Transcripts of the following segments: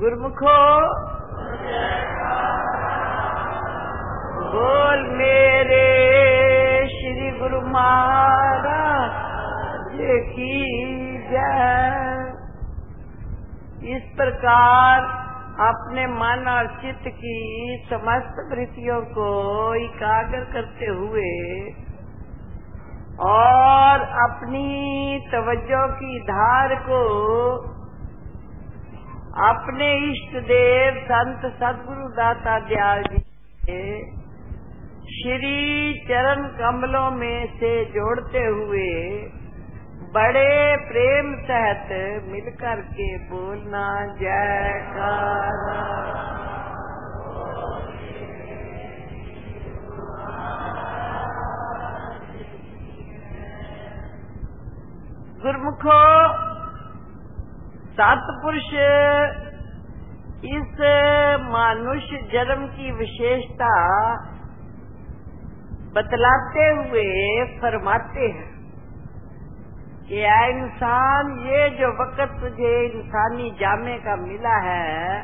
गुरमुखो। बोल मेरे श्री गुरु महाराज की जय। इस प्रकार अपने मन और चित्त की समस्त वृत्तियों को एकाग्र करते हुए और अपनी तवज्जो की धार को अपने इष्ट देव संत सदगुरु दाता दयाल जी के श्री चरण कमलों में से जोड़ते हुए बड़े प्रेम सहित मिलकर के बोलना जयकारा गुरमुखो सतपुरुष, इस मानुष्य जन्म की विशेषता बतलाते हुए फरमाते हैं कि आ इंसान, ये जो वक़्त तुझे इंसानी जामे का मिला है,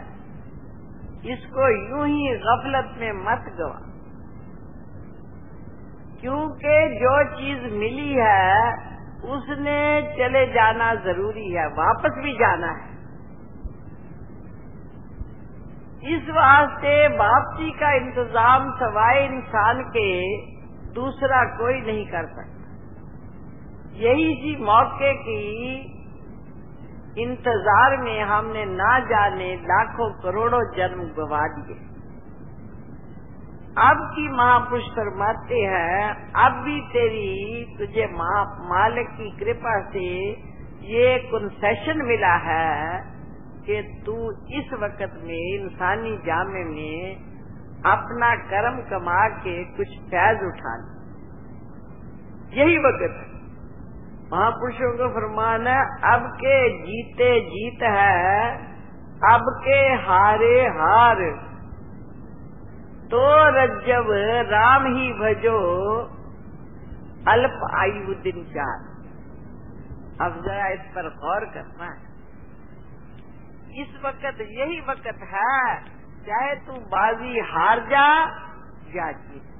इसको यूँ ही गफलत में मत गवा। क्योंकि जो चीज़ मिली है उसने चले जाना ज़रूरी है, वापस भी जाना है। इस वास्ते वापसी का इंतज़ाम सवाए इंसान के दूसरा कोई नहीं कर सकता। यही जी मौके की इंतज़ार में हमने ना जाने लाखों करोड़ों जन्म गवा दिए। अब की महापुरुष फरमाते हैं, अब भी तेरी तुझे मालिक की कृपा से ये कंसेशन मिला है कि तू इस वक्त में इंसानी जामे में अपना कर्म कमा के कुछ फैज उठा ले। यही वक्त है। महापुरुषों का फरमान है, अब के जीते जीत है, अब के हारे हार। तो रज्जब राम ही भजो, अल्प आयु दिन चार। अब जरा इस पर गौर करना है। इस वक्त यही वक्त है, चाहे तू बाजी हार जा या जीत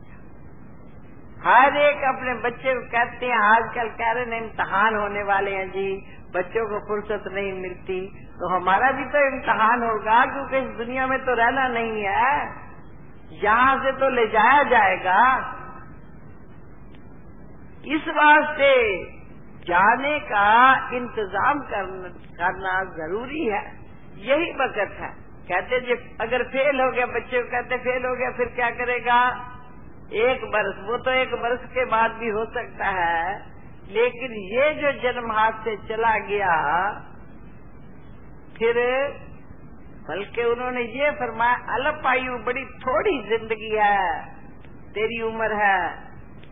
हर एक अपने बच्चे को कहते हैं, आजकल कह रहे हैं इम्तहान होने वाले हैं जी, बच्चों को फुर्सत नहीं मिलती। तो हमारा भी तो इम्तहान होगा, क्योंकि इस दुनिया में तो रहना नहीं है। यहाँ से तो ले जाया जाएगा, इस वास्ते जाने का इंतज़ाम करना ज़रूरी है। यही वक्त है। कहते जी अगर फेल हो गया, बच्चे को कहते फेल हो गया, फिर क्या करेगा? एक बरस, वो तो एक बरस के बाद भी हो सकता है, लेकिन ये जो जन्म हाथ से चला गया, फिर बल्कि उन्होंने ये फरमाया अल्प आयु बड़ी थोड़ी ज़िंदगी है, तेरी उम्र है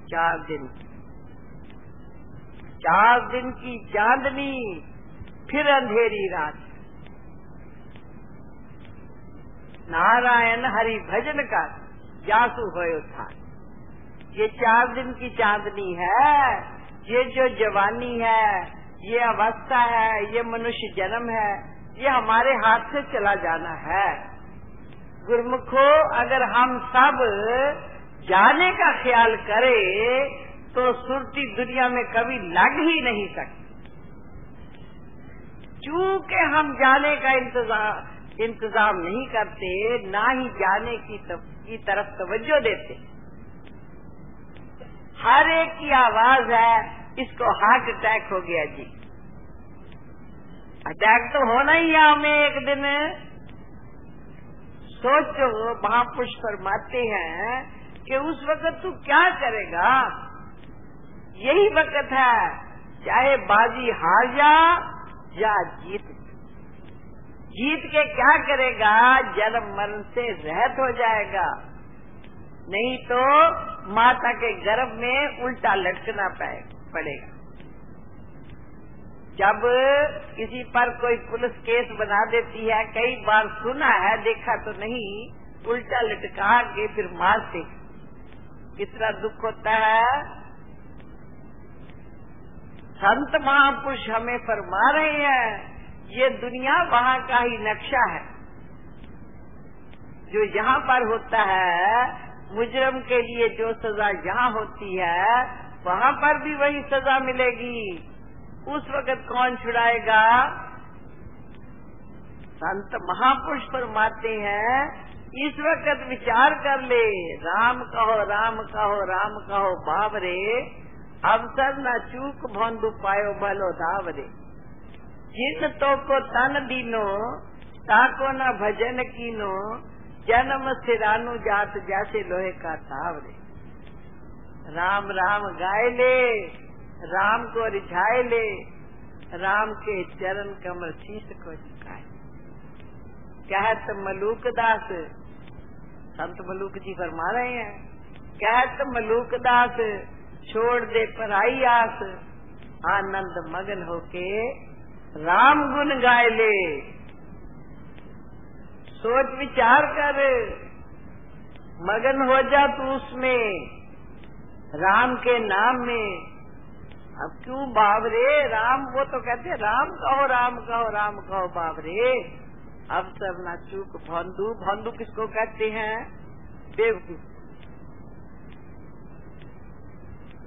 चार दिन चार दिन की चांदनी, फिर अंधेरी रात नारायण हरि भजन का जासू हो था ये चार दिन की चांदनी है, ये जो जवानी है, ये अवस्था है, ये मनुष्य जन्म है ये हमारे हाथ से चला जाना है। गुरमुखो अगर हम सब जाने का ख्याल करें तो सुरती दुनिया में कभी लग ही नहीं सकती। चूँकि हम जाने का इंतज़ाम इंतज़ाम नहीं करते ना ही जाने की, तब, की तरफ़ तवज्जो देते। हर एक की आवाज़ है इसको हार्ट अटैक हो गया जी। अटैक तो होना ही है हमें एक दिन। सोचो महापुरुष फरमाते हैं कि उस वक्त तू क्या करेगा? यही वक्त है, चाहे बाजी हार जा या जीत। जीत के क्या करेगा? जन्म मरण से रहत हो जाएगा। नहीं तो माता के गर्भ में उल्टा लटकना पड़ेगा। जब किसी पर कोई पुलिस केस बना देती है, कई बार सुना है, देखा तो नहीं, उल्टा लटका के फिर मारते कितना दुख होता है। संत महापुरुष हमें फरमा रहे हैं, ये दुनिया वहाँ का ही नक्शा है। जो यहाँ पर होता है, मुजरम के लिए जो सजा यहाँ होती है, वहाँ पर भी वही सजा मिलेगी। उस वक्त कौन छुड़ाएगा? संत महापुरुष फरमाते हैं, इस वक्त विचार कर ले, राम कहो राम कहो राम कहो बाबरे अवसर न चूक भोंदु पायो भलो धावरे। जिन तो को तन दीनो, ताको न भजन कीनो, जन्म सिरानु जात जैसे लोहे का तावरे राम राम गाय ले राम को रिझाए ले, राम के चरण कमल शीश को झुकाए। कहत मलूक दास, संत मलूक जी फरमा रहे हैं कहत मलूक दास, छोड़ दे पराई आस, आनंद मगन होके राम गुण गाय ले। सोच विचार कर, मगन हो जा तू उसमें, राम के नाम में अब क्यों बाबरे? राम, वो तो कहते राम कहो राम कहो राम कहो बाबरे। अब सब ना चूक भोंदू भोंदू किसको कहते हैं? बेवकूफ़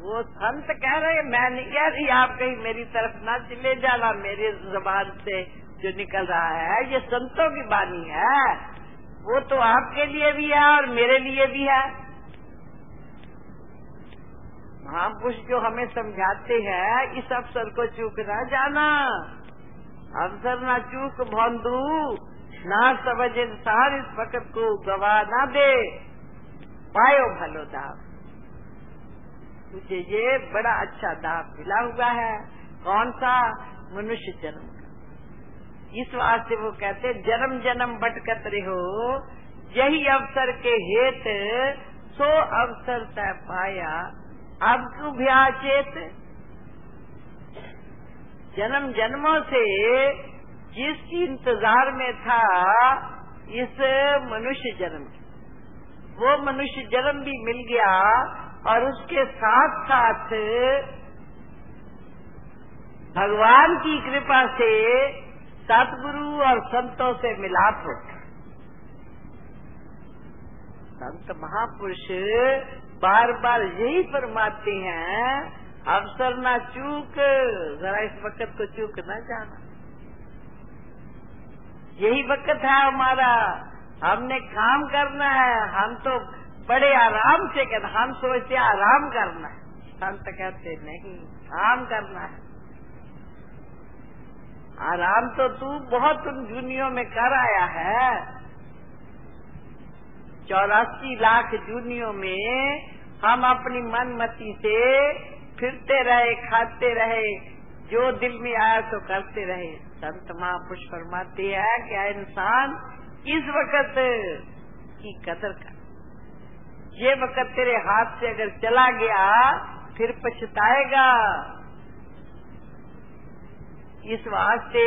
वो संत कह रहे मैं नहीं कह रही आप कहीं मेरी तरफ़ ना चले जाना मेरे जबान से जो निकल रहा है। ये संतों की बानी है। वो तो आपके लिए भी है और मेरे लिए भी है। महापुरुष जो हमें समझाते हैं, इस अवसर को चूक न जाना। अवसर ना चूक भोंदू ना समझ इंसान इस वक्त को गवा ना दे। पायो भलो दाव। मुझे ये बड़ा अच्छा दाव मिला हुआ है। कौन सा? मनुष्य जन्म का। इस वास्ते वो कहते जन्म जन्म भटकत रहो यही अवसर के हेत सो अवसर तय पाया अब क्यों भ्याचेत जन्म जन्मों से जिस इंतज़ार में था, इस मनुष्य जन्म वो मनुष्य जन्म भी मिल गया और उसके साथ साथ भगवान की कृपा से सतगुरु और संतों से मिलाप हो संत महापुरुष बार बार यही फरमाते हैं अवसर ना चूक, जरा इस वक्त को चूक न जाना। यही वक्त है हमारा, हमने काम करना है, हम तो बड़े आराम से कहते हम सोचते आराम करना है। संत कहते नहीं, काम करना है। आराम तो तू बहुत उन जूनियों में कर आया है। चौरासी लाख जूनियों में हम अपनी मनमती से फिरते रहे, खाते रहे, जो दिल में आया तो करते रहे। संत महापुरुष फरमाते हैं क्या इंसान इस वक्त की कदर कर। ये वक्त तेरे हाथ से अगर चला गया, फिर पछताएगा। इस वास्ते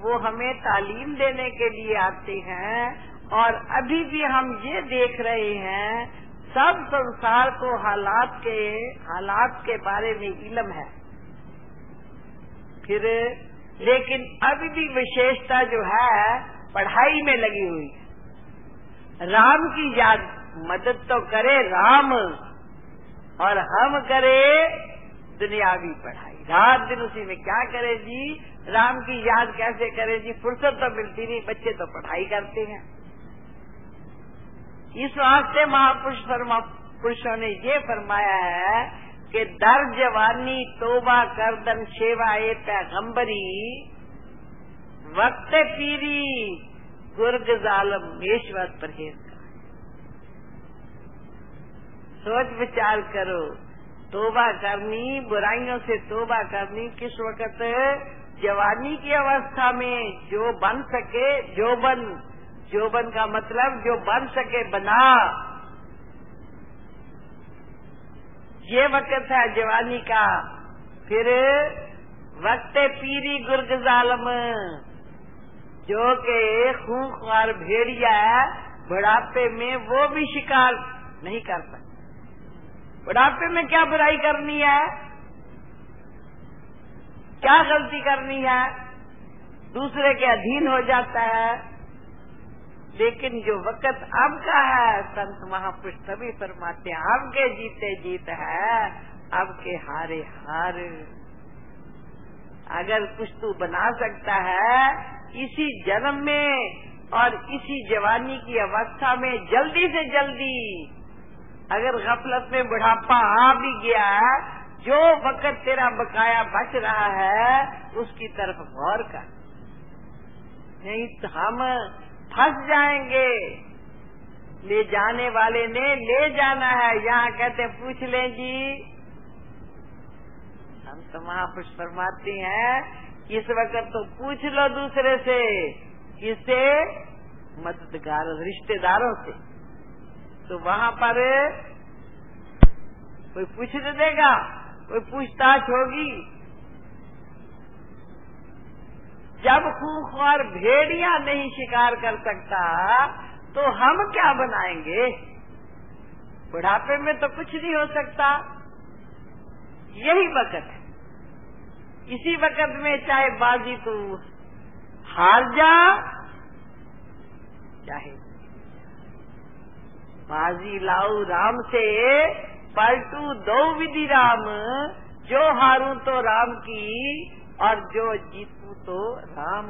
वो हमें तालीम देने के लिए आते हैं और अभी भी हम ये देख रहे हैं सब संसार को हालात के हालात के बारे में इलम है। फिर, लेकिन अभी भी विशेषता जो है, पढ़ाई में लगी हुई है। राम की याद मदद तो करे राम, और हम करे दुनियावी पढ़ाई। रात दिन उसी में क्या करे जी? राम की याद कैसे करे जी? फुर्सत तो मिलती नहीं, बच्चे तो पढ़ाई करते हैं। इस वास्ते महापुरुष पुरुषों ने ये फरमाया है कि दर जवानी तोबा करदन सेवा ए पैगम्बरी वक्त पीरी गुर्ग जालम मेशवत परहेज सोच विचार करो, तोबा करनी, बुराइयों से तोबा करनी किस वक्त? जवानी की अवस्था में जो बन सके, जो बन जो बन का मतलब जो बन सके बना। ये वक्त है जवानी का। फिर वक्त पीरी गुर्ग जालम, जो के खूंखार भेड़िया है, बुढ़ापे में वो भी शिकार नहीं कर सकता। बुढ़ापे में क्या बुराई करनी है? क्या गलती करनी है? दूसरे के अधीन हो जाता है। लेकिन जो वक़्त अब का है, संत महापुरुष, तभी फरमाते अब के जीते जीत है अब के हारे हार। अगर कुछ तू बना सकता है, इसी जन्म में और इसी जवानी की अवस्था में जल्दी से जल्दी, अगर गफलत में बुढ़ापा आ भी गया, जो वक्त तेरा बकाया बच रहा है, उसकी तरफ़ गौर कर। नहीं तो हम फंस जाएँगे। ले जाने वाले ने ले जाना है। यहाँ कहते, पूछ लें जी। हम तो महापुरुष फरमाती हैं इस वक्त तो पूछ लो दूसरे से। किससे? मददगार रिश्तेदारों से। तो वहाँ पर कोई पूछ देगा, कोई पूछताछ होगी। जब खूंखार भेड़िया नहीं शिकार कर सकता तो हम क्या बनाएँगे? बुढ़ापे में तो कुछ नहीं हो सकता। यही वक्त है। इसी वक्त में चाहे बाजी तू हार जा, चाहे बाजी लाऊ राम से, पलटू दो विधि राम। जो हारू तो राम की और जो जीतू तो राम।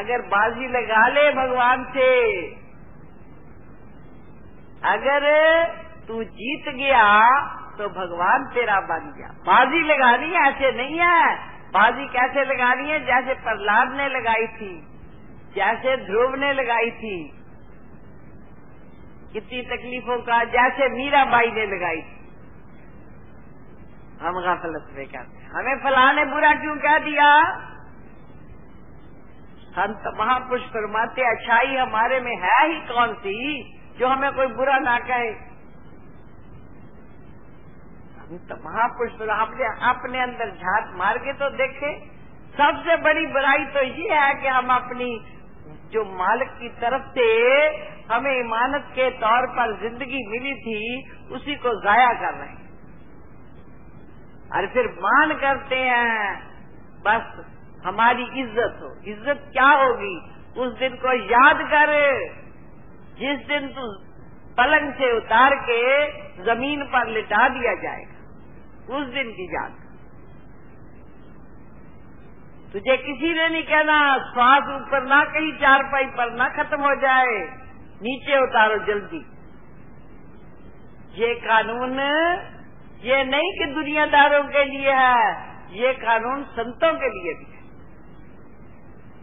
अगर बाजी लगा ले भगवान से। अगर तू जीत गया तो भगवान तेरा बन गया। बाजी लगानी ऐसे नहीं है। बाजी कैसे लगानी है? जैसे प्रहलाद ने लगाई थी, जैसे ध्रुव ने लगाई थी। कितनी तकलीफों का, जैसे मीराबाई ने लगाई थी। हम गलत में कहते हमें फला ने बुरा क्यों कह दिया? संत महापुरुष फरमाते, अच्छाई हमारे में है ही कौन सी जो हमें कोई बुरा ना कहे? तो महापुरुष अपने अपने अंदर झात मार के तो देखे। सबसे बड़ी बुराई तो ये है कि हम अपनी जो मालिक की तरफ़ से हमें इमानत के तौर पर ज़िंदगी मिली थी, उसी को जाया कर रहे हैं। और फिर मान करते हैं। बस हमारी इज़्ज़त हो। इज़्ज़त क्या होगी? उस दिन को याद कर। जिस दिन तू पलंग से उतार के ज़मीन पर लिटा दिया जाएगा, उस दिन की याद। तुझे किसी ने नहीं कहना, श्वास ऊपर ना कहीं चार पाई पर ना खत्म हो जाए। नीचे उतारो जल्दी। ये कानून ये नहीं कि दुनियादारों के लिए है, ये कानून संतों के लिए भी है।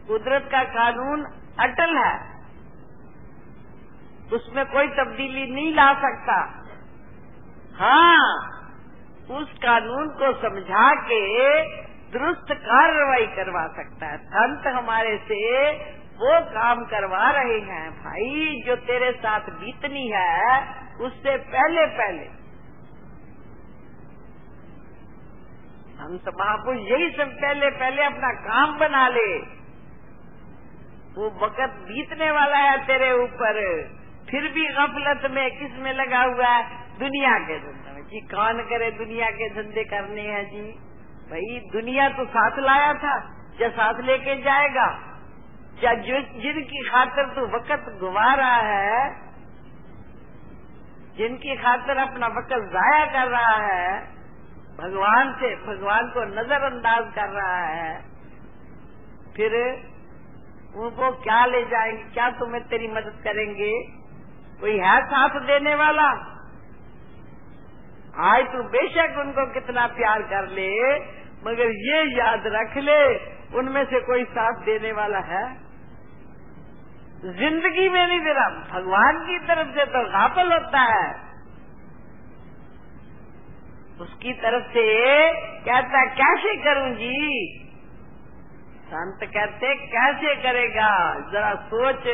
कुदरत का कानून अटल है। उसमें कोई तब्दीली नहीं ला सकता। हाँ उस कानून को समझा के दुरुस्त कार्रवाई करवा सकता है। संत हमारे से वो काम करवा रहे हैं, भाई, जो तेरे साथ बीतनी है, उससे पहले पहले हम तो महापुरुष यही सब पहले पहले अपना काम बना ले। वो वक़्त बीतने वाला है तेरे ऊपर। फिर भी गफलत में किसमें लगा हुआ है? दुनिया के धंधे में। जी, कौन करे दुनिया के धंधे करने हैं, जी। भाई, दुनिया तो साथ लाया था, या साथ लेके जाएगा? या जिनकी खातर तू वक़्त गुवा रहा है, जिनकी खातर अपना वक़्त जाया कर रहा है भगवान से भगवान को नजरअंदाज कर रहा है। फिर उनको क्या ले जाएँगे, क्या तुम्हें तेरी मदद करेंगे? कोई है साथ देने वाला? आज तू बेशक उनको कितना प्यार कर ले, मगर ये याद रख ले, उनमें से कोई साथ देने वाला है? ज़िंदगी में नहीं दे रहा भगवान की तरफ़ से तो गाफल होता है। उसकी तरफ़ से कहता, कैसे करूँ जी संत कहते, कैसे करेगा? जरा सोच।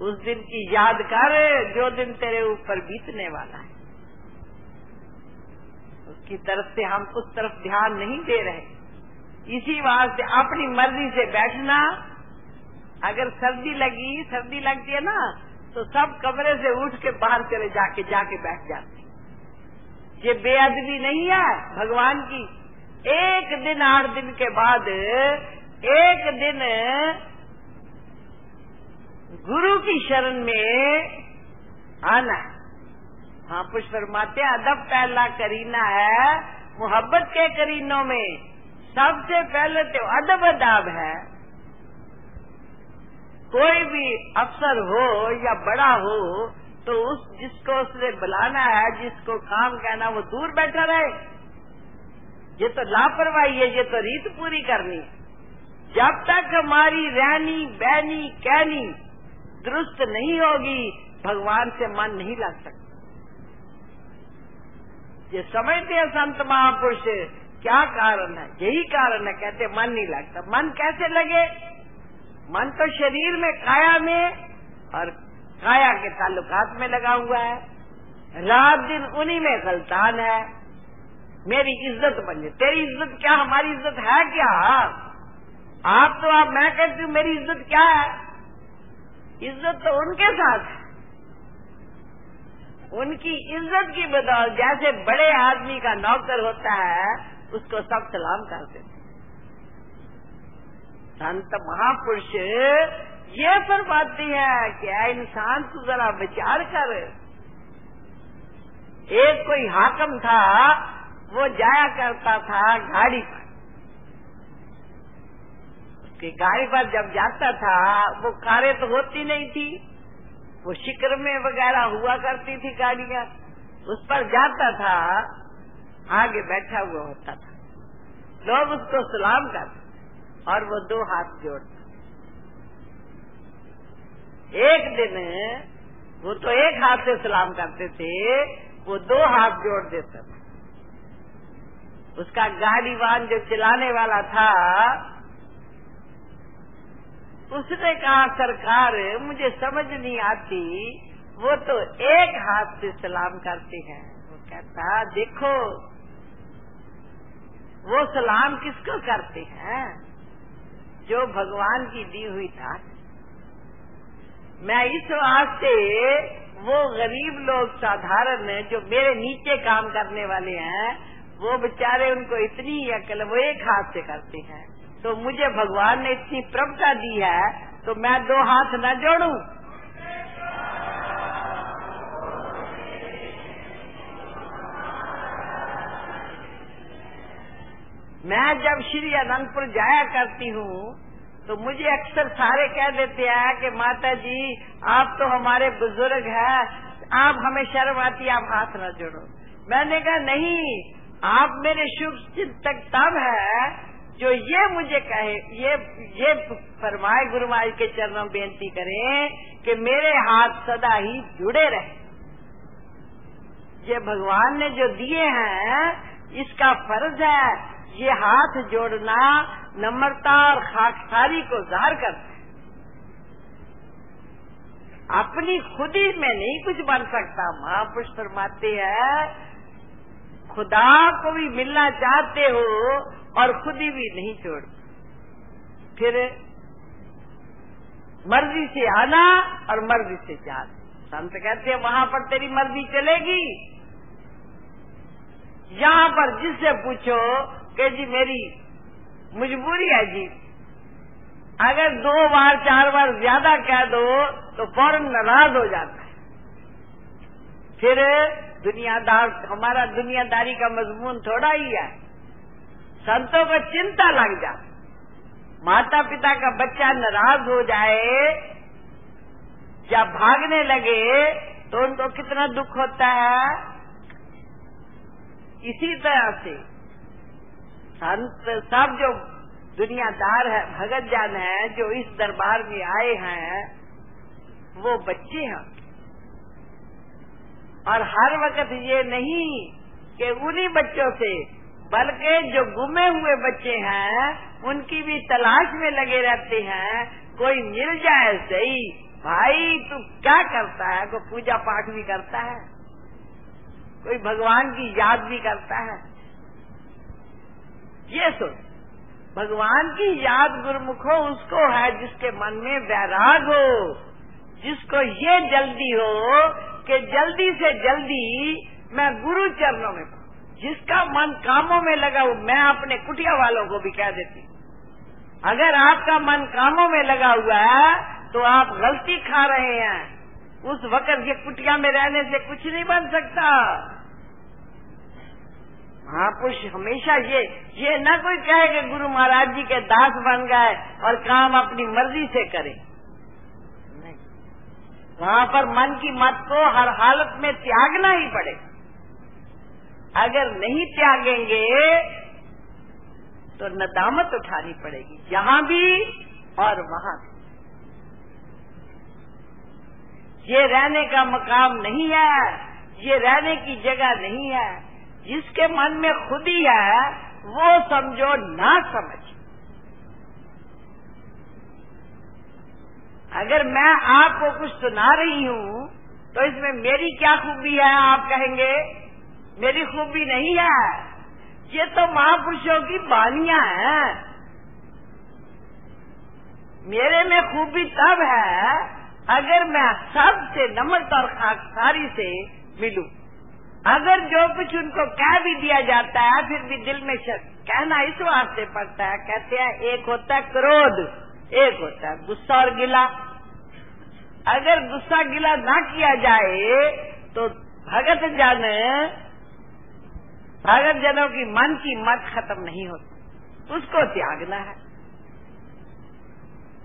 उस दिन की याद कर जो दिन तेरे ऊपर बीतने वाला है। उसकी तरफ़ से हम उस तरफ़ ध्यान नहीं दे रहे। इसी वास्ते अपनी मर्ज़ी से बैठना। अगर सर्दी लगी, सर्दी लगती है ना तो सब कमरे से उठ के बाहर चले जाके जाके बैठ जाते ये बेअदबी नहीं है भगवान की। एक दिन, आठ दिन के बाद एक दिन गुरु की शरण में आना। हाँ पुष्प फरमाते अदब पहला करीना है, मोहब्बत के करीनों में सबसे पहले तो अदब अदाब है। कोई भी अफसर हो या बड़ा हो तो उस जिसको उसने बुलाना है, जिसको काम कहना, वो दूर बैठा रहे। ये तो लापरवाही है, ये तो रीत पूरी करनी जब तक हमारी रहनी, बहनी, कहनी दुरुस्त नहीं होगी, भगवान से मन नहीं लग सकता। ये समझते हैं संत महापुरुष, क्या कारण है? यही कारण है, कहते मन नहीं लगता। मन कैसे लगे? मन तो शरीर में, काया में, और काया के ताल्लुकात में लगा हुआ है। रात दिन उन्हीं में गलतान है। मेरी इज़्ज़त बन। जाए तेरी इज़्ज़त क्या? हमारी इज़्ज़त है क्या? आप तो आप, मैं कहती हूँ, मेरी इज़्ज़त क्या है? इज़्ज़त तो उनके साथ है। उनकी इज़्ज़त की बदौलत जैसे बड़े आदमी का नौकर होता है, उसको सब सलाम करते थे संत महापुरुष ये फरमाती है कि इंसान तू जरा विचार कर। एक कोई हाकम था, वो जाया करता था गाड़ी पर। उसकी गाड़ी पर जब जाता था, वो कारें तो होती नहीं थी। वो शिक्र में वगैरह हुआ करती थी गाड़ियाँ। उस पर जाता था, आगे बैठा हुआ होता था। लोग उसको सलाम करते और वो दो हाथ जोड़ता एक दिन वो तो एक हाथ से सलाम करते थे, वो दो हाथ जोड़ देता था। उसका गाड़ी वाहन जो चलाने वाला था, उसने कहा, सरकार, मुझे समझ नहीं आती, वो तो एक हाथ से सलाम करते हैं। वो कहता, देखो, वो सलाम किसको करते हैं? जो भगवान की दी हुई था मैं इस वास्ते वो गरीब लोग साधारण जो मेरे नीचे काम करने वाले हैं, वो बेचारे उनको इतनी अकल, वो एक हाथ से करते हैं। तो मुझे भगवान ने इतनी प्रभुता दी है तो मैं दो हाथ न जोड़ू। मैं जब श्री अनंतपुर जाया करती हूँ तो मुझे अक्सर सारे कह देते हैं कि माता जी आप तो हमारे बुज़ुर्ग हैं, आप हमें शर्म आती आप हाथ न जोड़ो। मैंने कहा, नहीं, आप मेरे शुभ चिंतक तब है जो ये मुझे कहे, ये ये फरमाए गुरु महाराज के चरणों में बेनती करें कि मेरे हाथ सदा ही जुड़े रहे। ये भगवान ने जो दिए हैं, इसका फ़र्ज़ है, ये हाथ जोड़ना नम्रता और खाकसारी को ज़ाहिर करते है। अपनी खुदी में नहीं कुछ बन सकता। महापुरुष फरमाते हैं, खुदा को भी मिलना चाहते हो और खुद ही भी नहीं छोड़ फिर मर्ज़ी से आना और मर्ज़ी से जाना। संत कहते हैं, वहाँ पर तेरी मर्ज़ी चलेगी। यहाँ पर जिससे पूछो कि जी मेरी मजबूरी है जी। अगर दो बार, चार बार ज़्यादा कह दो तो फ़ौरन नाराज़ हो जाता है। फिर दुनियादार, हमारा दुनियादारी का मजमून थोड़ा ही है। संतों को चिंता लग जा। माता पिता का बच्चा नाराज़ हो जाए, या भागने लगे तो उनको कितना दुख होता है? इसी तरह से संत सब जो दुनियादार है भगत जान है, जो इस दरबार में आए हैं, वो बच्चे हैं। और हर वक्त ये नहीं कि उन्हीं बच्चों से, बल्कि जो गुमे हुए बच्चे हैं, उनकी भी तलाश में लगे रहते हैं, कोई मिल जाए सही, भाई, तू क्या करता है? कोई पूजा पाठ भी करता है? कोई भगवान की याद भी करता है? ये सोच भगवान की याद गुरमुखो उसको है जिसके मन में वैराग हो, जिसको ये जल्दी हो कि जल्दी से जल्दी मैं गुरु चरणों में जिसका मन कामों में लगा हो, मैं अपने कुटिया वालों को भी कह देती अगर आपका मन कामों में लगा हुआ है तो आप गलती खा रहे हैं। उस वक्त ये कुटिया में रहने से कुछ नहीं बन सकता। महापुरुष हमेशा ये ये न कोई कहे कि गुरु महाराज जी के दास बन गए और काम अपनी मर्ज़ी से करें। वहाँ पर मन की मत को हर हालत में त्यागना ही पड़े। अगर नहीं त्यागेंगे तो नदामत उठानी पड़ेगी यहाँ भी और वहाँ भी। ये रहने का मकाम नहीं है, ये रहने की जगह नहीं है। जिसके मन में खुद ही, वो समझो ना समझ। अगर मैं आपको कुछ सुना रही हूँ तो इसमें मेरी क्या खूबी है, आप कहेंगे? मेरी खूबी नहीं है। ये तो महापुरुषों की बानियाँ हैं। मेरे में खूबी तब है, अगर मैं सबसे नम्रता और खाकसारी से मिलूं। अगर जो कुछ उनको कह भी दिया जाता है, फिर भी दिल में कहना इस वास्ते पड़ता है, कहते हैं, एक होता है क्रोध, एक होता है गुस्सा और गिला। अगर गुस्सा गिला ना किया जाए तो भगत जन, भगत जनों की मन की मत खत्म नहीं होती। उसको त्यागना है।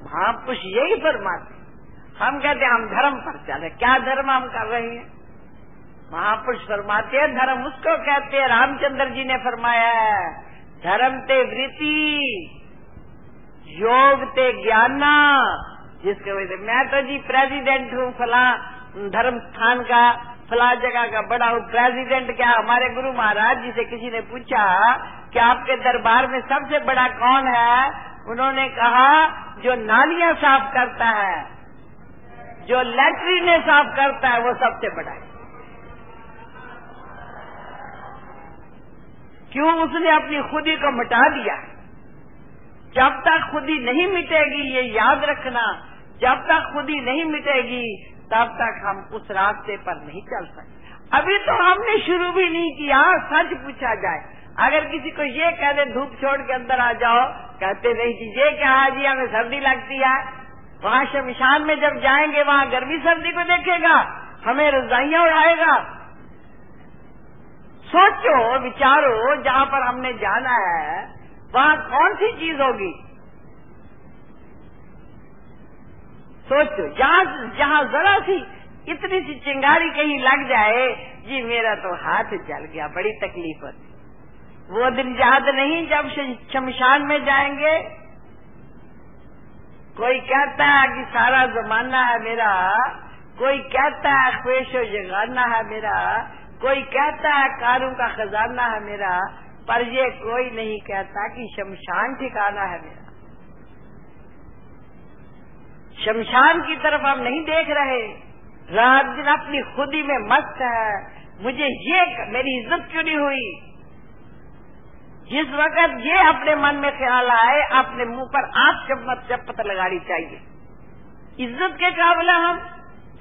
महापुरुष यही फरमाते हम कहते हैं, हम धर्म पर चले। क्या धर्म हम कर रहे हैं? महापुरुष फरमाते हैं, धर्म उसको कहते हैं, रामचंद्र जी ने फरमाया है, धर्म ते वृत्ति, योग ते ज्ञाना, जिसके वजह से मैं तो जी प्रेसिडेंट हूँ, फला, धर्म स्थान का, फला जगह का बड़ा हूँ प्रेसिडेंट क्या, हमारे गुरु महाराज जी से किसी ने पूछा कि आपके दरबार में सबसे बड़ा कौन है? उन्होंने कहा, जो नालियाँ साफ़ करता है, जो लैट्रिने साफ़ करता है, वो सबसे बड़ा है। क्यों उसने अपनी खुदी को मिटा दिया? जब तक खुदी नहीं मिटेगी, ये याद रखना, जब तक खुदी नहीं मिटेगी, तब तक हम उस रास्ते पर नहीं चल सकते। अभी तो हमने शुरू भी नहीं किया, सच पूछा जाए। अगर किसी को ये कह दे, धूप छोड़ के अंदर आ जाओ, कहते नहीं कि ये क्या है, जी हमें सर्दी लगती है। वहाँ शमशान में जब जाएँगे, वहाँ गर्मी सर्दी को देखेगा, हमें रजाइयाँ उड़ाएगा। सोचो, विचारो, जहाँ पर हमने जाना है, वहाँ कौन सी चीज़ होगी? सोचो, जहाँ जहाँ जरा सी, इतनी सी चिंगारी कहीं लग जाए, जी मेरा तो हाथ जल गया, बड़ी तकलीफ़ होती। वो दिन याद नहीं, जब शमशान में जाएँगे। कोई कहता है कि सारा जमाना है मेरा, कोई कहता है, ख्वेशो जगाना है मेरा कोई कहता है कारों का खजाना है मेरा, पर ये कोई नहीं कहता कि शमशान ठिकाना है मेरा। शमशान की तरफ़ हम नहीं देख रहे। रात दिन अपनी खुदी में मस्त है। मुझे ये, मेरी इज़्ज़त क्यों नहीं हुई? जिस वक्त ये अपने मन में ख्याल आए, अपने मुँह पर आप चम्मच चप्पत लगानी चाहिए। इज़्ज़त के काबला हम।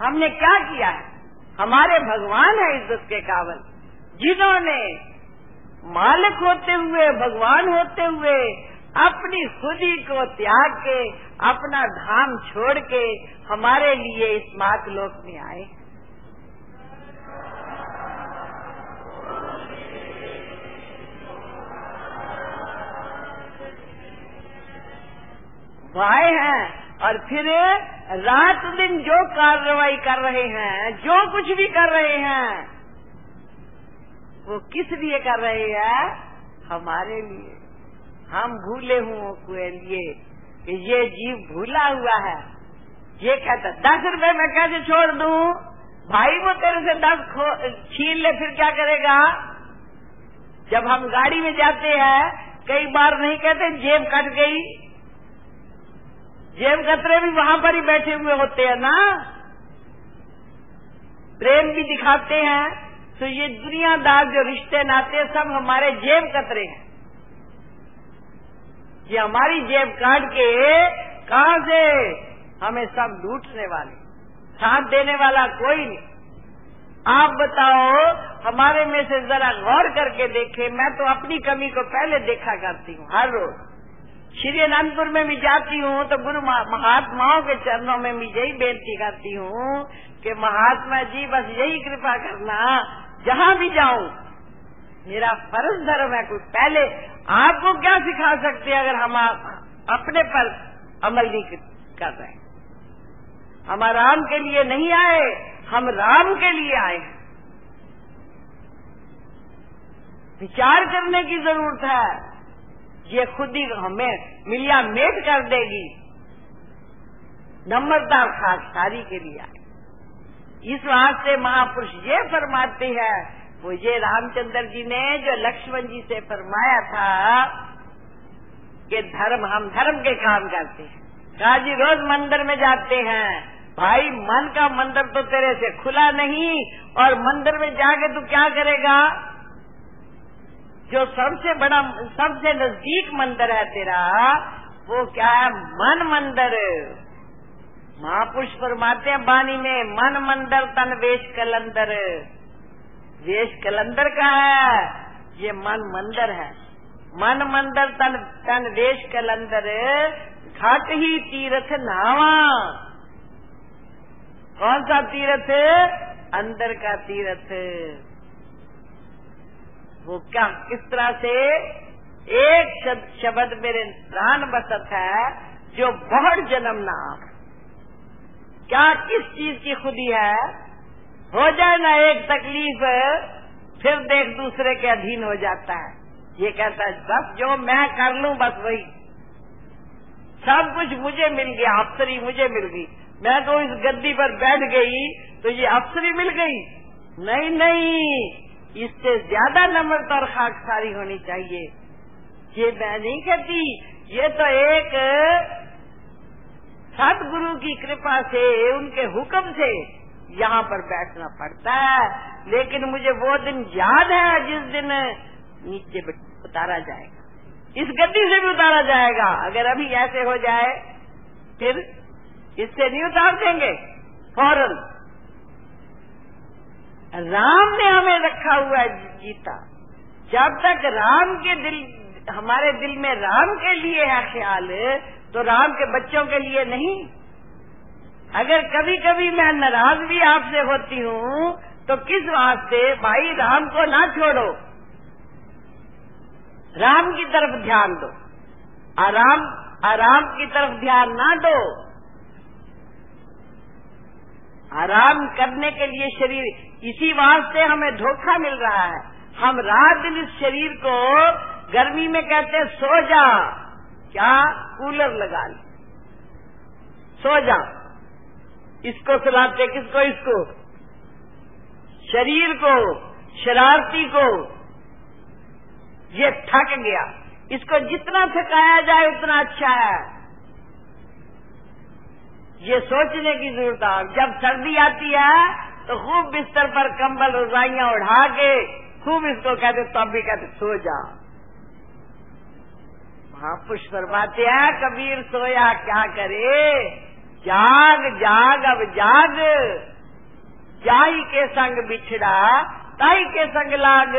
हमने क्या किया है? हमारे भगवान है इज़्ज़त के काबिल। जिन्होंने मालिक होते हुए, भगवान होते हुए अपनी खुदी को त्याग के, अपना धाम छोड़ के हमारे लिए इस मात लोक में आए। आए हैं और फिर रात दिन जो कार्रवाई कर रहे हैं, जो कुछ भी कर रहे हैं, वो किस लिए कर रहे हैं? हमारे लिए। हम भूले हुए के लिए कि ये जीव भूला हुआ है। ये कहता, दस रुपए मैं कैसे छोड़ दूँ? भाई वो तेरे से दस छीन ले, फिर क्या करेगा? जब हम गाड़ी में जाते हैं, कई बार नहीं कहते, जेब कट गई। जेब कतरे भी वहाँ पर ही बैठे हुए होते हैं ना? प्रेम भी दिखाते हैं तो ये दुनियादार जो रिश्ते, नाते सब हमारे जेब कतरे हैं। ये हमारी जेब काट के कहा से हमें सब लूटने वाले? साथ देने वाला कोई नहीं। आप बताओ, हमारे में से जरा गौर करके देखे, मैं तो अपनी कमी को पहले देखा करती हूँ, हर रोज। श्री अनंतपुर में भी जाती हूँ तो गुरु महात्माओं के चरणों में भी यही बेनती करती हूँ कि महात्मा जी, बस यही कृपा करना, जहाँ भी जाऊँ, मेरा फ़र्ज़ धर्म है कुछ पहले आपको क्या सिखा सकते अगर हम अपने पर अमल नहीं कर रहे हम राम के लिए नहीं आए, हम राम के लिए आए विचार करने की ज़रूरत है। ये खुद ही हमें मिलिया मेट कर देगी। नम्रता खाकसारी के लिए इस वास्ते महापुरुष ये फरमाते हैं, वो ये रामचंद्र जी ने जो लक्ष्मण जी से फरमाया था कि धर्म, हम धर्म के काम करते हैं। कहा जी रोज मंदिर में जाते हैं। भाई, मन का मंदिर तो तेरे से खुला नहीं, और मंदिर में जाके तू क्या करेगा? जो सबसे बड़ा, सबसे नज़दीक मंदिर है तेरा, वो क्या है? मन मंदिर। महापुरुष फरमाते हैं बानी में मन मंदिर तन वेश कलंदर। वेश कलंदर का है? ये मन मंदिर है। मन मंदिर तन तन वेश कलंदर। घाट ही तीर्थ नावा। कौन सा तीर्थ? अंदर का तीर्थ। वो क्या, किस तरह से? एक शब्द मेरे प्राण बसत है, जो बहुत जन्म नाम क्या किस चीज़ की खुदी है? हो जाए ना एक तकलीफ़, फिर देख दूसरे के अधीन हो जाता है। ये कहता है, बस जो मैं कर लू, बस वही। सब कुछ मुझे मिल गया, अफसरी मुझे मिल गई। मैं तो इस गद्दी पर बैठ गई तो ये अफसरी मिल गई? नहीं नहीं इससे ज़्यादा नम्रता और खाकसारी होनी चाहिए। ये मैं नहीं कहती, ये तो एक सतगुरु की कृपा से, उनके हुक्म से यहाँ पर बैठना पड़ता है। लेकिन मुझे वो दिन याद है, जिस दिन नीचे उतारा जाएगा। इस गद्दी से भी उतारा जाएगा। अगर अभी ऐसे हो जाए, फिर इससे नहीं उतार देंगे। फ़ौरन। राम ने हमें रखा हुआ जीता जब तक राम के दिल, हमारे दिल में राम के लिए है ख्याल तो राम के बच्चों के लिए नहीं। अगर कभी कभी मैं नाराज़ भी आपसे होती हूँ तो किस वास्ते भाई राम को ना छोड़ो? राम की तरफ़ ध्यान दो। आराम आराम की तरफ़ ध्यान ना दो। आराम करने के लिए शरीर, इसी वास्ते हमें धोखा मिल रहा है। हम रात दिन इस शरीर को, गर्मी में कहते हैं, सो जा। क्या? कूलर लगा ले। सो जा। इसको सुलाते किसको? इसको। शरीर को, शरारती को। ये थक गया। इसको जितना थकाया जाए, उतना अच्छा है। ये सोचने की ज़रूरत है। जब सर्दी आती है तो खूब बिस्तर पर कंबल, रजाइयाँ उठा के खूब इसको कहते तब भी कहते, सो जा। महापुरुष फरमाते हैं, कबीर सोया, क्या करे? जाग जाग, अब जाग। जाई के संग बिछड़ा, ताई के संग लाग।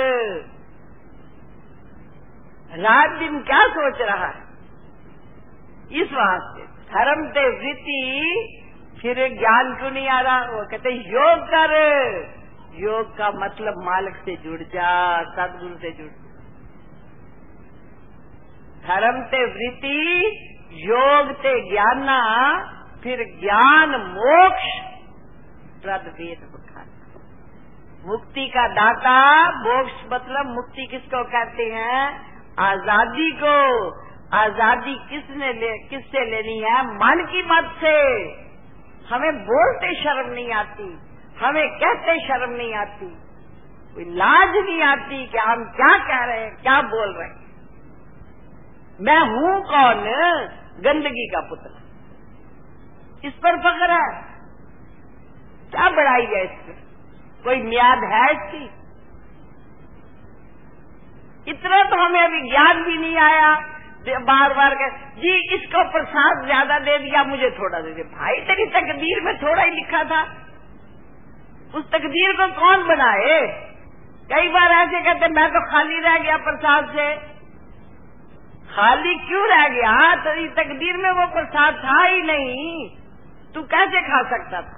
रात दिन क्या सोच रहा है? इस वास्ते। धर्म ते वृत्ति फिर ज्ञान क्यों नहीं आ रहा? वो कहते योग कर। योग का मतलब मालिक से जुड़ जा, सदगुरु से जुड़ जा। धर्म से वृत्ति योग से ज्ञाना, फिर ज्ञान मोक्ष प्रद वेद मुक्ति का दाता, मोक्ष मतलब मुक्ति किसको कहते हैं? आज़ादी को। आज़ादी किसने ले, किससे लेनी है? मन की मत से। हमें बोलते शर्म नहीं आती, हमें कहते शर्म नहीं आती। कोई लाज नहीं आती कि हम क्या कह रहे हैं, क्या बोल रहे हैं। मैं हूँ कौन? गंदगी का पुतला। इस पर फकर है। क्या बढ़ाई है इसमें कोई म्याद है इसकी? इतना तो हमें अभी ज्ञान भी नहीं आया। बार बार कह, जी, इसको प्रसाद ज़्यादा दे दिया, मुझे थोड़ा दे दिया भाई, तेरी तकदीर में थोड़ा ही लिखा था। उस तकदीर को कौन बनाए? कई बार ऐसे कहते, मैं तो खाली रह गया प्रसाद से। खाली क्यों रह गया? तेरी तकदीर में वो प्रसाद था ही नहीं। तू कैसे खा सकता था?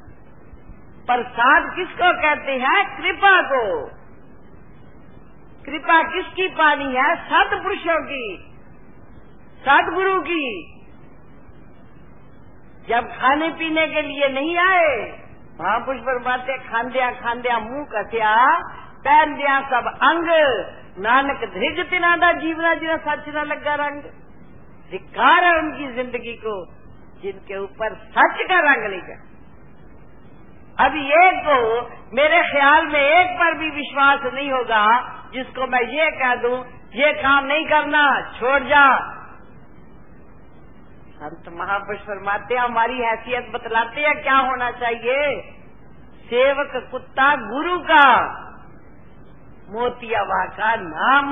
प्रसाद किसको कहते हैं? कृपा को। कृपा किसकी पानी है? सदपुरुषों की। सदगुरु की। जब खाने पीने के लिए नहीं आए, महापुरुष बरमाते खांद्या खांद्या, मुँह कथिया पहन दिया सब अंग। नानक धृज तिनादा जीवना जीना सच न लगा रंग। धिकार है उनकी ज़िंदगी को, जिनके ऊपर सच का रंग नहीं कर अब एक को, मेरे ख्याल में एक पर भी विश्वास नहीं होगा, जिसको मैं ये कह दूँ, ये काम नहीं करना, छोड़ जा। संत महापुरुष फरमाते हमारी हैसियत बतलाते हैं क्या होना चाहिए? सेवक कुत्ता गुरु का, मोतियावा का नाम,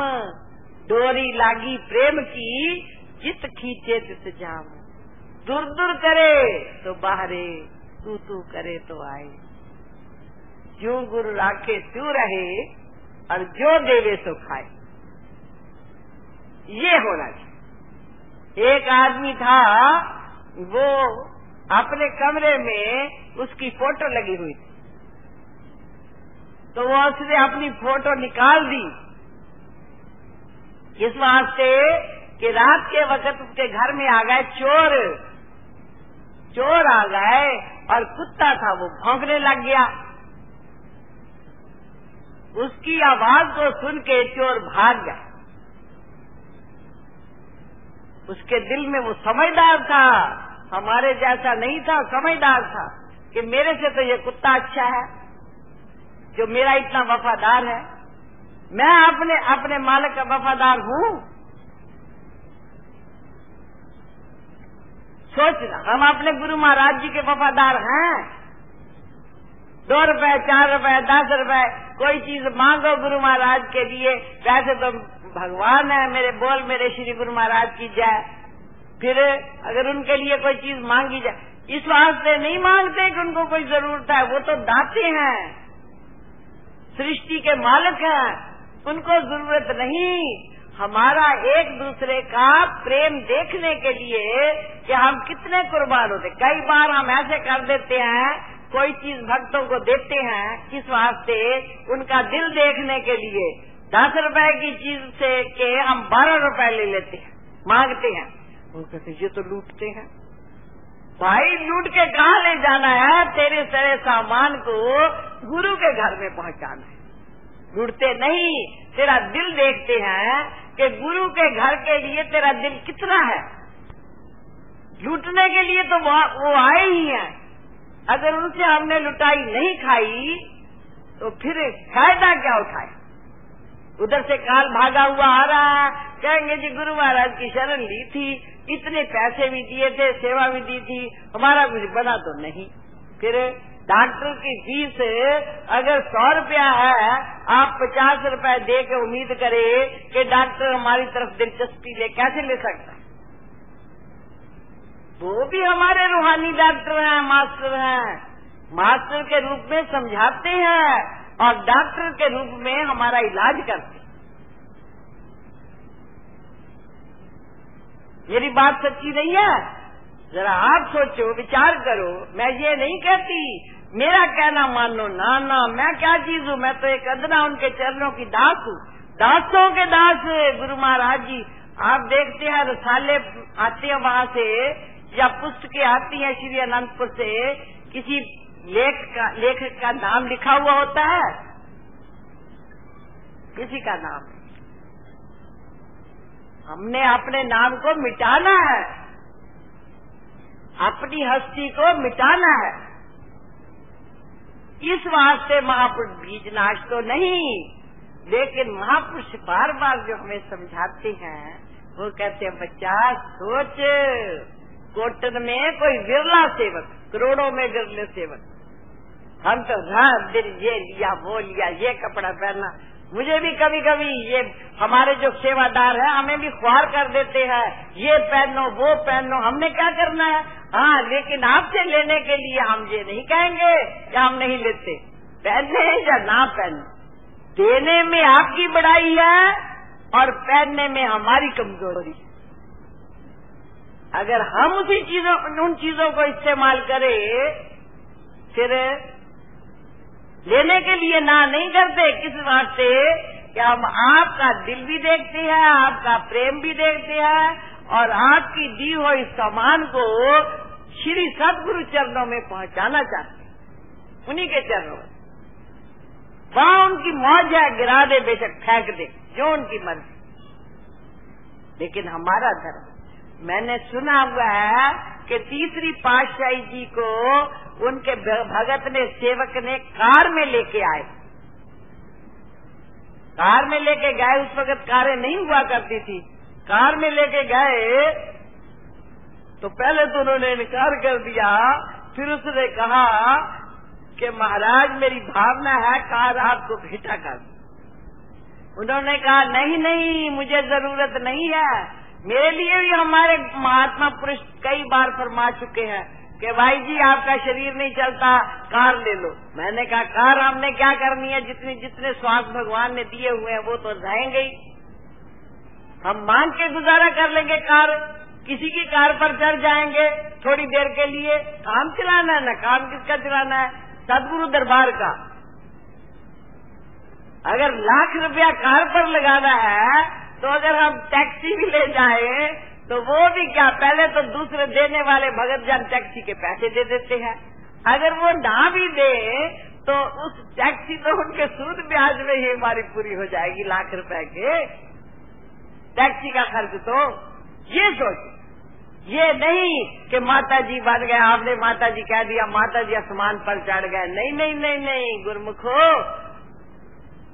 डोरी लागी प्रेम की, चित खींचे तित जाम। दूर दूर करे तो बाहरे, तू तू करे तो आए। जो गुरु राखे तू रहे और जो देवे सो खाए। ये होना चाहिए। एक आदमी था, वो अपने कमरे में उसकी फ़ोटो लगी हुई थी। तो वो उसने अपनी फ़ोटो निकाल दी। इस वास्ते कि रात के वक्त उसके घर में आ गए, चोर चोर आ गए और कुत्ता था, वो भौंकने लग गया। उसकी आवाज़ को सुन के चोर भाग गया। उसके दिल में वो समझदार था। हमारे जैसा नहीं था, समझदार था कि मेरे से तो ये कुत्ता अच्छा है, जो मेरा इतना वफादार है। मैं अपने अपने मालिक का वफादार हूँ। सोचना हम अपने गुरु महाराज जी के वफादार हैं। दो रुपए, चार रुपए, दस रुपए, कोई चीज़ मांगो गुरु महाराज के लिए, वैसे तो भगवान है, मेरे बोल मेरे श्री गुरु महाराज की जाए फिर अगर उनके लिए कोई चीज़ मांगी जाए, इस वास्ते नहीं मांगते कि उनको कोई ज़रूरत है, वो तो दाते हैं। सृष्टि के मालिक हैं, उनको ज़रूरत नहीं। हमारा एक दूसरे का प्रेम देखने के लिए कि हम कितने कुर्बान होते कई बार हम ऐसे कर देते हैं, कोई चीज़ भक्तों को देते हैं किस वास्ते उनका दिल देखने के लिए। दस रुपए की चीज़ से के हम बारह रुपए ले लेते हैं, मांगते हैं। वो कहते ये तो लूटते हैं। भाई, लूट के कहा ले जाना है? तेरे सारे सामान को गुरु के घर में पहुंचाना है। लूटते नहीं, तेरा दिल देखते हैं कि गुरु के घर के लिए तेरा दिल कितना है। लूटने के लिए तो वो आए ही हैं। अगर उनसे हमने लुटाई नहीं खाई तो फिर फ़ायदा क्या उठाए? उधर से काल भागा हुआ आ रहा है। कहेंगे जी, गुरु महाराज की शरण ली थी, इतने पैसे भी दिए थे, सेवा भी दी थी, हमारा कुछ बना तो नहीं। फिर डॉक्टर की फ़ीस अगर सौ रुपया है, आप पचास रुपए दे के उम्मीद करे कि डॉक्टर हमारी तरफ़ दिलचस्पी ले, कैसे ले सकता? वो भी हमारे रूहानी डॉक्टर हैं, मास्टर हैं। मास्टर के रूप में समझाते हैं। और डॉक्टर के रूप में हमारा इलाज करते मेरी बात सच्ची नहीं है? जरा आप सोचो, विचार करो। मैं ये नहीं कहती, मेरा कहना मानो ना ना। मैं क्या चीज़ हूँ? मैं तो एक अदना उनके चरणों की दास हूँ। दासों के दास गुरु महाराज जी। आप देखते हैं, रसाले आते हैं वहाँ से, या पुस्तकें आती हैं श्री अनंतपुर से, किसी लेख का लेखक का नाम लिखा हुआ होता है। किसी का नाम? हमने अपने नाम को मिटाना है। अपनी हस्ती को मिटाना है। इस वास्ते महापुरुष बीज नाश तो नहीं, लेकिन महापुरुष बार बार जो हमें समझाते हैं, वो कहते हैं, बच्चा, सोच। कोटन में कोई विरला सेवक, करोड़ों में विरले सेवक हम तो रात दिन ये लिया, वो लिया, ये कपड़ा पहनना मुझे भी कभी कभी ये हमारे जो सेवादार है, हमें भी ख्वार कर देते हैं। ये पहनो, वो पहनो, हमने क्या करना है? हाँ लेकिन आपसे लेने के लिए हम ये नहीं कहेंगे या हम नहीं लेते। पहनने या ना पहने। देने में आपकी बड़ाई है और पहनने में हमारी कमज़ोरी। अगर हम उसी चीज़ों, उन चीज़ों को इस्तेमाल करें, फिर लेने के लिए ना नहीं करते किस वास्ते कि हम आपका दिल भी देखते हैं, आपका प्रेम भी देखते हैं, और आपकी दी हुई सामान को श्री सदगुरु चरणों में पहुंचाना चाहते हैं। उन्हीं के चरणों में। वहाँ उनकी मौज है गिरा दे, बेशक फेंक दे, जो उनकी मर्ज़ी। लेकिन हमारा धर्म, मैंने सुना हुआ है कि तीसरी पातशाही जी को उनके भगत ने, सेवक ने कार में लेके आए। कार में लेके गए, उस वक्त कारें नहीं हुआ करती थी। कार में लेके गए तो पहले तो उन्होंने इनकार कर दिया। फिर उसने कहा कि महाराज, मेरी भावना है, कार आपको भेटा कर उन्होंने कहा, नहीं नहीं, मुझे ज़रूरत नहीं है। मेरे लिए भी हमारे महात्मा पुरुष कई बार फरमा चुके हैं। कि भाई जी, आपका शरीर नहीं चलता, कार ले लो। मैंने कहा, कार हमने क्या करनी है? जितने जितने स्वास्थ्य भगवान ने दिए हुए हैं, वो तो जाएँगे ही। हम मांग के गुजारा कर लेंगे कार। किसी की कार पर चढ़ जाएँगे थोड़ी देर के लिए। काम चलाना है ना, काम किसका चलाना है? सदगुरु दरबार का। अगर लाख रुपया कार पर लगाना है तो अगर हम टैक्सी भी ले जाए तो वो भी क्या, पहले तो दूसरे देने वाले भगत जान टैक्सी के पैसे दे देते हैं। अगर वो ना भी दे तो उस टैक्सी तो उनके सूद ब्याज में ही हमारी पूरी हो जाएगी लाख रुपए के। टैक्सी का खर्च तो ये सोच। ये नहीं कि माता जी बन गए, आपने माता जी कह दिया माता जी आसमान पर चढ़ गए। नहीं नहीं नहीं नहीं, गुरमुखो,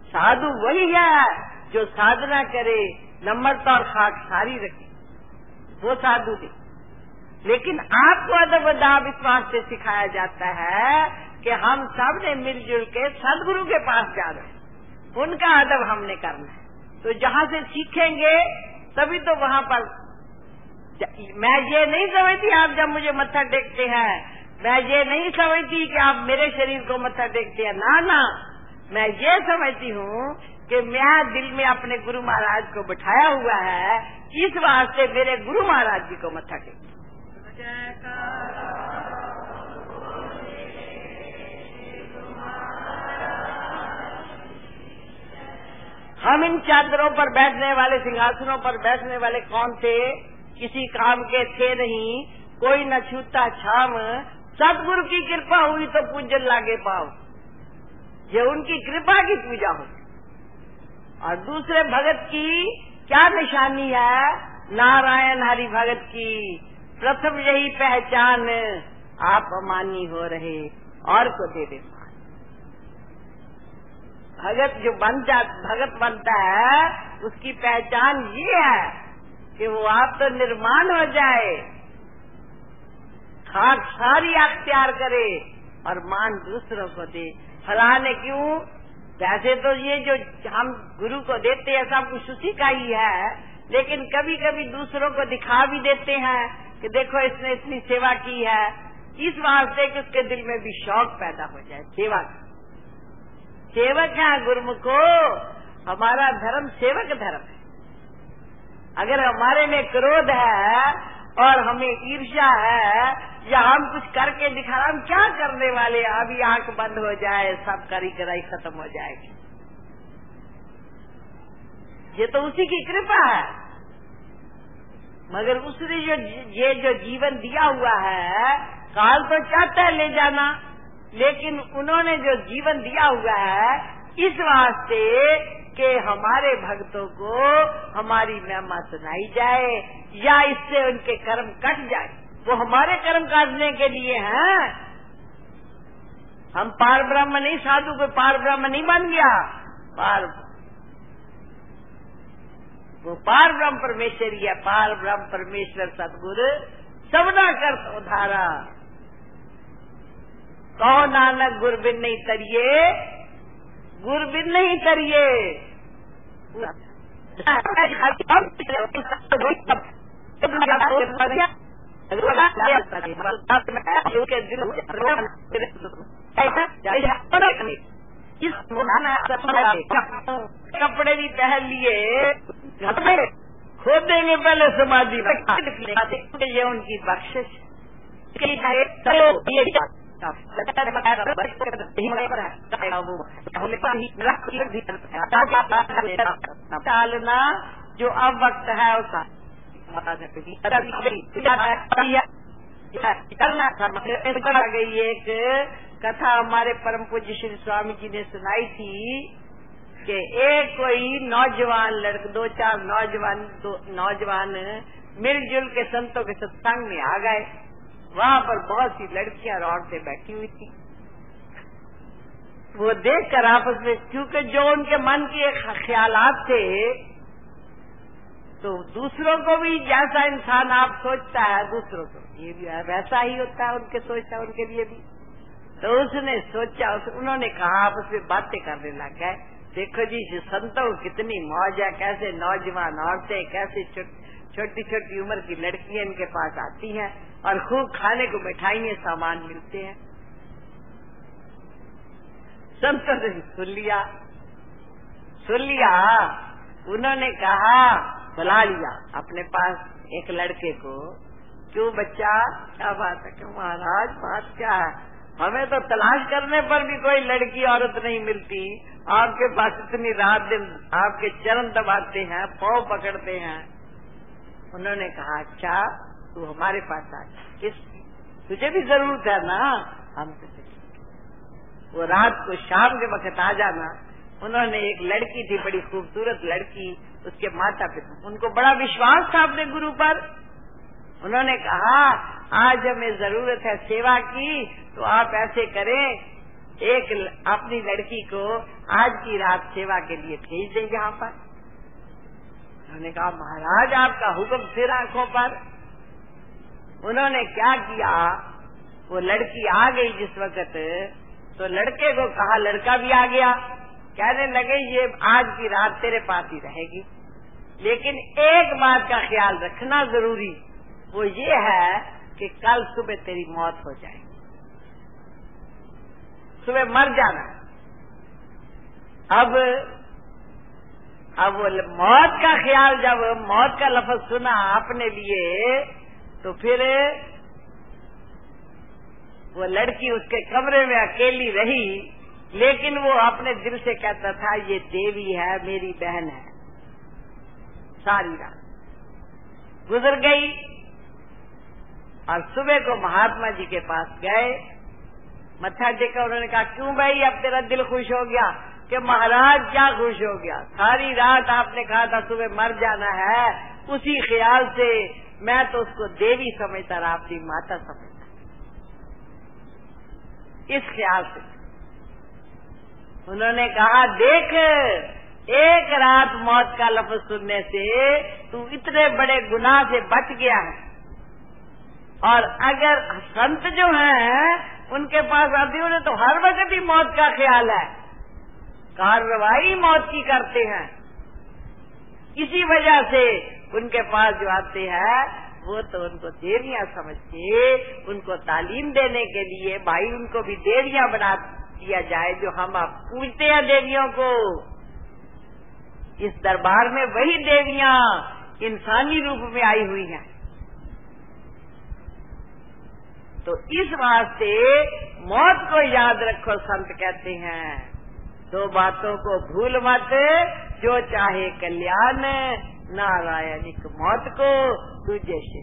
साधु वही है जो साधना करे, नम्रता और खाक सारी रखे। वो साधु थे। लेकिन आपको अदब अदाब इस से सिखाया जाता है कि हम सबने मिलजुल के सदगुरु के पास जा रहे हैं। उनका अदब हमने करना है। तो जहाँ से सीखेंगे, तभी तो वहाँ पर मैं ये नहीं समझती आप जब मुझे मत्था टेकते हैं। मैं ये नहीं समझती कि आप मेरे शरीर को मत्था टेकते हैं। ना ना, मैं ये समझती हूँ कि मैं दिल में अपने गुरु महाराज को बिठाया हुआ है, इस वास्ते मेरे गुरु महाराज जी को मत्था टेक। हम इन चादरों पर बैठने वाले, सिंहासनों पर बैठने वाले कौन थे? किसी काम के थे नहीं, कोई न छूता छाम। सदगुरु की कृपा हुई तो पूजन लागे पाओ। ये उनकी कृपा की पूजा हो। और दूसरे भगत की क्या निशानी है? नारायण हरि भगत की। प्रथम यही पहचान आप अमानी हो रहे और को दे दे। भगत जो बन जा, भगत बनता है, उसकी पहचान ये है कि वो आप तो निर्माण हो जाए, खाक सारी अख्तियार करे और मान दूसरों को दे। फलाने क्यों? वैसे तो ये जो हम गुरु को देते हैं, सब कुछ उसी का ही है, लेकिन कभी कभी दूसरों को दिखा भी देते हैं कि देखो इसने इतनी सेवा की है। इस वास्ते कि उसके दिल में भी शौक पैदा हो जाए, सेवा। सेवक है गुरुमुखो, हमारा धर्म सेवक धर्म है। अगर हमारे में क्रोध है और हमें ईर्ष्या है, या हम कुछ करके दिखा रहे हम क्या करने वाले अभी आँख बंद हो जाए, सब करी कराई खत्म हो जाएगी। ये तो उसी की कृपा है। मगर उसने जो ये जो जीवन दिया हुआ है, काल तो चाहता है ले जाना, लेकिन उन्होंने जो जीवन दिया हुआ है, इस वास्ते कि हमारे भक्तों को हमारी महिमा सुनाई जाए या इससे उनके कर्म कट जाए, वो हमारे कर्म काटने के लिए हैं। हम पार ब्रह्म नहीं, साधु को पार ब्रह्म नहीं बन गया। पार वो पार ब्रह्म परमेश्वर है पार ब्रह्म परमेश्वर सदगुरु, सबना कर उधारा। कहो नानक गुरबिन नहीं तरिए गुरबिन नहीं तरिए कपड़े भी पहन लिए। घर में पहले समाधि ये उनकी बख्शिश। टालना जो अब वक्त है उसका। गई एक कथा हमारे परम पूज्य श्री स्वामी जी ने सुनाई थी कि एक कोई नौजवान लड़के, दो चार नौजवान, दो नौजवान मिलजुल के संतों के सत्संग में आ गए। वहाँ पर बहुत सी लड़कियाँ और औरतें बैठी हुई थी। वो देखकर आपस में क्योंकि जो उनके मन के ख्यालात थे तो दूसरों को भी जैसा इंसान आप सोचता है दूसरों को। ये भी वैसा ही होता है उनके सोचता उनके लिए भी। तो उसने सोचा उस, उन्होंने कहा आपस में बातें करने लग गए। देखो जी संतों कितनी मौज है कैसे नौजवान औरतें कैसे छोटी छोटी उम्र की लड़कियाँ इनके पास आती हैं और खूब खाने को मिठाइयाँ सामान मिलते हैं। संतों ने सुन लिया। सुन लिया। उन्होंने कहा, बुला लिया अपने पास एक लड़के को। क्यों बच्चा? क्या बात है? क्यों महाराज? बात क्या है? हमें तो तलाश करने पर भी कोई लड़की औरत नहीं मिलती। आपके पास इतनी रात दिन आपके चरण दबाते हैं, पाव पकड़ते हैं। उन्होंने कहा अच्छा तू हमारे पास आ किस तुझे भी ज़रूरत है ना? हम तुझे वो रात को शाम के वक्त आ जाना। उन्होंने एक लड़की थी, बड़ी खूबसूरत लड़की, उसके माता पिता उनको बड़ा विश्वास था अपने गुरु पर। उन्होंने कहा, आज हमें ज़रूरत है सेवा की तो आप ऐसे करें। एक अपनी लड़की को आज की रात सेवा के लिए भेज दें यहाँ पर। उन्होंने कहा, महाराज, आपका हुक्म फिर आँखों पर। उन्होंने क्या किया? वो लड़की आ गई जिस वक्त तो लड़के को कहा, लड़का भी आ गया। कहने लगे, ये आज की रात तेरे पास ही रहेगी। लेकिन एक बात का ख्याल रखना ज़रूरी, वो ये है कि कल सुबह तेरी मौत हो जाएगी। सुबह मर जाना। अब अब वो मौत का ख्याल जब मौत का लफज सुना आपने लिए तो फिर वो लड़की उसके कमरे में अकेली रही, लेकिन वो अपने दिल से कहता था, ये देवी है, मेरी बहन है। सारी रात गुजर गई और सुबह को महात्मा जी के पास गए। मत्था टेका, उन्होंने कहा, क्यों भाई, अब तेरा दिल खुश हो गया? कि महाराज क्या खुश हो गया। सारी रात आपने कहा था सुबह मर जाना है। उसी ख्याल से मैं तो उसको देवी समझता रहा, अपनी माता समझता। इस ख्याल से। उन्होंने कहा, देख, एक रात मौत का लफ्ज सुनने से तू इतने बड़े गुनाह से बच गया है। और अगर संत जो हैं, उनके पास आती उन्हें तो हर वक्त ही मौत का ख्याल है। कार्रवाई मौत की करते हैं। इसी वजह से उनके पास जो आते हैं, वो तो उनको देवियाँ समझ के, उनको तालीम देने के लिए भाई उनको भी देवियाँ बना दिया जाए जो हम आप पूजते हैं देवियों को। इस दरबार में वही देवियाँ इंसानी रूप में आई हुई हैं। तो इस वास्ते मौत को याद रखो, संत कहते हैं। दो बातों को भूल मत जो चाहे कल्याण नारायणिक मौत को तुझे से